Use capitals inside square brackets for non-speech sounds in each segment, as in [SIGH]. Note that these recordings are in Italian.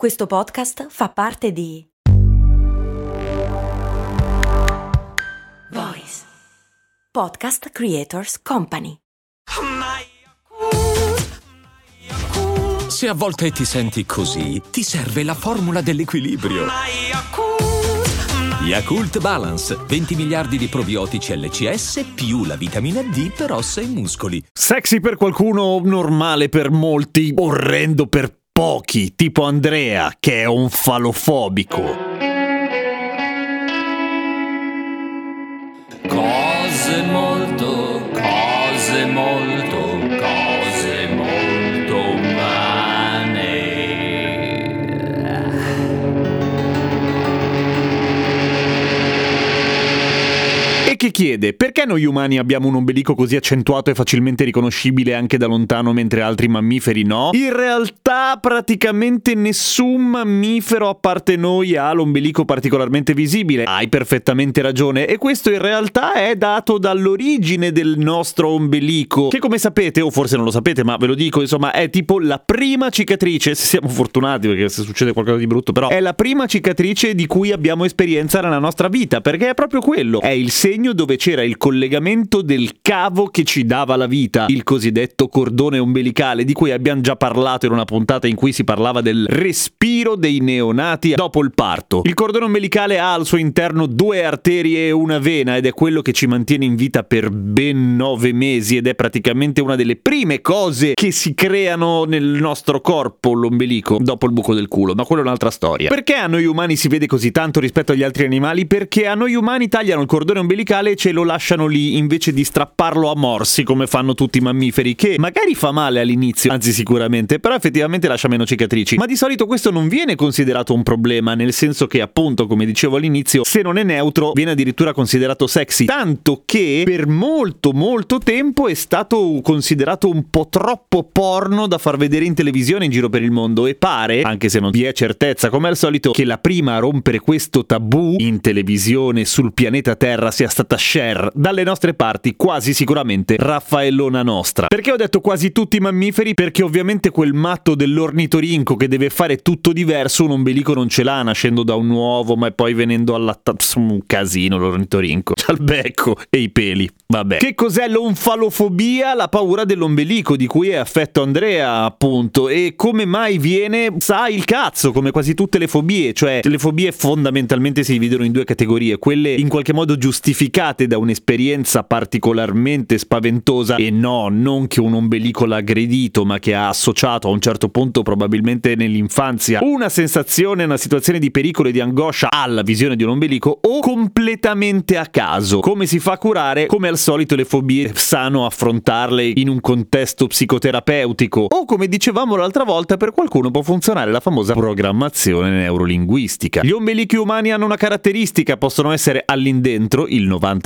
Questo podcast fa parte di Voice Podcast Creators Company. Se a volte ti senti così, ti serve la formula dell'equilibrio. Yakult Balance, 20 miliardi di probiotici LCS più la vitamina D per ossa e muscoli. Sexy per qualcuno, normale per molti, orrendo per pochi, tipo Andrea, che è un falofobico. Cose molto, cose molto, chiede, perché noi umani abbiamo un ombelico così accentuato e facilmente riconoscibile anche da lontano mentre altri mammiferi no? In realtà praticamente nessun mammifero a parte noi ha l'ombelico particolarmente visibile. Hai perfettamente ragione e questo in realtà è dato dall'origine del nostro ombelico, che come sapete, o forse non lo sapete ma ve lo dico, insomma è tipo la prima cicatrice, se siamo fortunati perché se succede qualcosa di brutto però, è la prima cicatrice di cui abbiamo esperienza nella nostra vita, perché è proprio quello, è il segno dove c'era il collegamento del cavo che ci dava la vita, il cosiddetto cordone ombelicale, di cui abbiamo già parlato in una puntata in cui si parlava del respiro dei neonati dopo il parto. Il cordone ombelicale ha al suo interno due arterie e una vena ed è quello che ci mantiene in vita per ben nove mesi ed è praticamente una delle prime cose che si creano nel nostro corpo, l'ombelico, dopo il buco del culo, ma quella è un'altra storia. Perché a noi umani si vede così tanto rispetto agli altri animali? Perché a noi umani tagliano il cordone ombelicale e ce lo lasciano lì invece di strapparlo a morsi come fanno tutti i mammiferi, che magari fa male all'inizio, anzi sicuramente, però effettivamente lascia meno cicatrici. Ma di solito questo non viene considerato un problema, nel senso che appunto, come dicevo all'inizio, se non è neutro viene addirittura considerato sexy, tanto che per molto molto tempo è stato considerato un po' troppo porno da far vedere in televisione in giro per il mondo e pare, anche se non vi è certezza come al solito, che la prima a rompere questo tabù in televisione sul pianeta Terra sia stata Cher, dalle nostre parti quasi sicuramente Raffaellona nostra. Perché ho detto quasi tutti i mammiferi? Perché ovviamente quel matto dell'ornitorinco che deve fare tutto diverso un ombelico non ce l'ha nascendo da un uovo ma poi venendo allattato, un casino l'ornitorinco, [LAUGHS] c'ha il becco e i peli. Vabbè. Che cos'è l'onfalofobia? La paura dell'ombelico di cui è affetto Andrea, appunto. E come mai viene? Sa il cazzo, come quasi tutte le fobie. Cioè, le fobie fondamentalmente si dividono in due categorie. Quelle in qualche modo giustificate da un'esperienza particolarmente spaventosa. E no, non che un ombelico l'ha aggredito, ma che ha associato a un certo punto, probabilmente nell'infanzia, una sensazione, una situazione di pericolo e di angoscia alla visione di un ombelico, o completamente a caso. Come si fa a curare? Come al solito le fobie sano affrontarle in un contesto psicoterapeutico o come dicevamo l'altra volta per qualcuno può funzionare la famosa programmazione neurolinguistica. Gli ombelichi umani hanno una caratteristica, possono essere all'indentro il 90%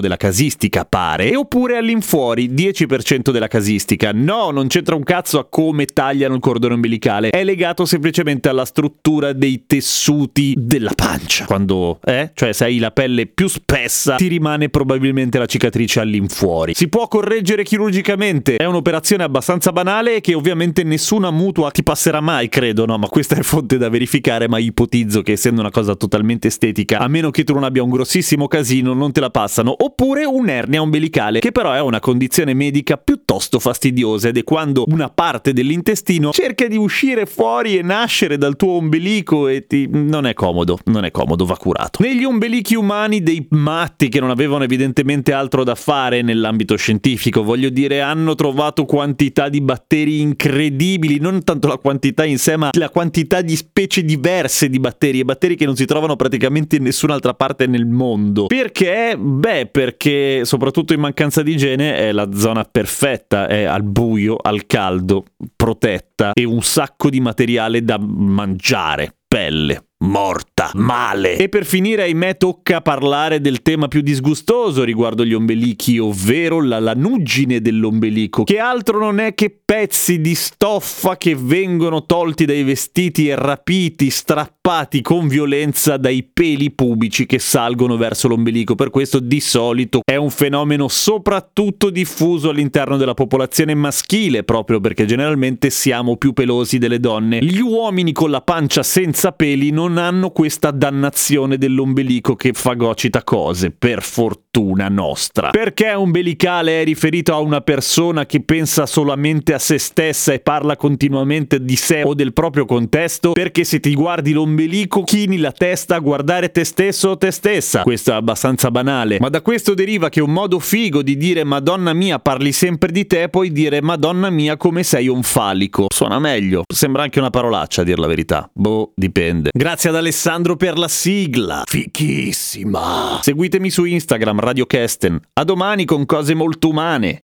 della casistica pare, oppure all'infuori 10% della casistica. No, non c'entra un cazzo a come tagliano il cordone ombelicale, è legato semplicemente alla struttura dei tessuti della pancia. Quando, eh? Cioè se hai la pelle più spessa ti rimane probabilmente la cicatrice all'infuori. Si può correggere chirurgicamente, è un'operazione abbastanza banale che ovviamente nessuna mutua ti passerà mai, credo, no? Ma questa è fonte da verificare, ma ipotizzo che essendo una cosa totalmente estetica, a meno che tu non abbia un grossissimo casino, non te la passano. Oppure un'ernia ombelicale, che però è una condizione medica piuttosto fastidiosa ed è quando una parte dell'intestino cerca di uscire fuori e nascere dal tuo ombelico e ti... non è comodo, non è comodo, va curato. Negli ombelichi umani dei matti che non avevano evidentemente altro da fare nell'ambito scientifico, voglio dire, hanno trovato quantità di batteri incredibili, non tanto la quantità in sé, ma la quantità di specie diverse di batteri, e batteri che non si trovano praticamente in nessun'altra parte nel mondo. Perché? Beh, perché soprattutto in mancanza di igiene è la zona perfetta, è al buio, al caldo, protetta e un sacco di materiale da mangiare, pelle, morte brutta, male. E per finire, ahimè, tocca parlare del tema più disgustoso riguardo gli ombelichi, ovvero la lanuggine dell'ombelico, che altro non è che pezzi di stoffa che vengono tolti dai vestiti e rapiti, strappati con violenza dai peli pubici che salgono verso l'ombelico. Per questo di solito è un fenomeno soprattutto diffuso all'interno della popolazione maschile, proprio perché generalmente siamo più pelosi delle donne. Gli uomini con la pancia senza peli non hanno questa dannazione dell'ombelico che fagocita cose, per fortuna nostra. Perché ombelicale è riferito a una persona che pensa solamente a se stessa e parla continuamente di sé o del proprio contesto? Perché se ti guardi l'ombelico chini la testa a guardare te stesso o te stessa. Questo è abbastanza banale, ma da questo deriva che un modo figo di dire Madonna mia parli sempre di te, puoi dire Madonna mia come sei un falico. Suona meglio. Sembra anche una parolaccia a dir la verità. Boh, dipende. Grazie ad Alessandro per la sigla. Fichissima. Seguitemi su Instagram Radio Kesten. A domani con cose molto umane.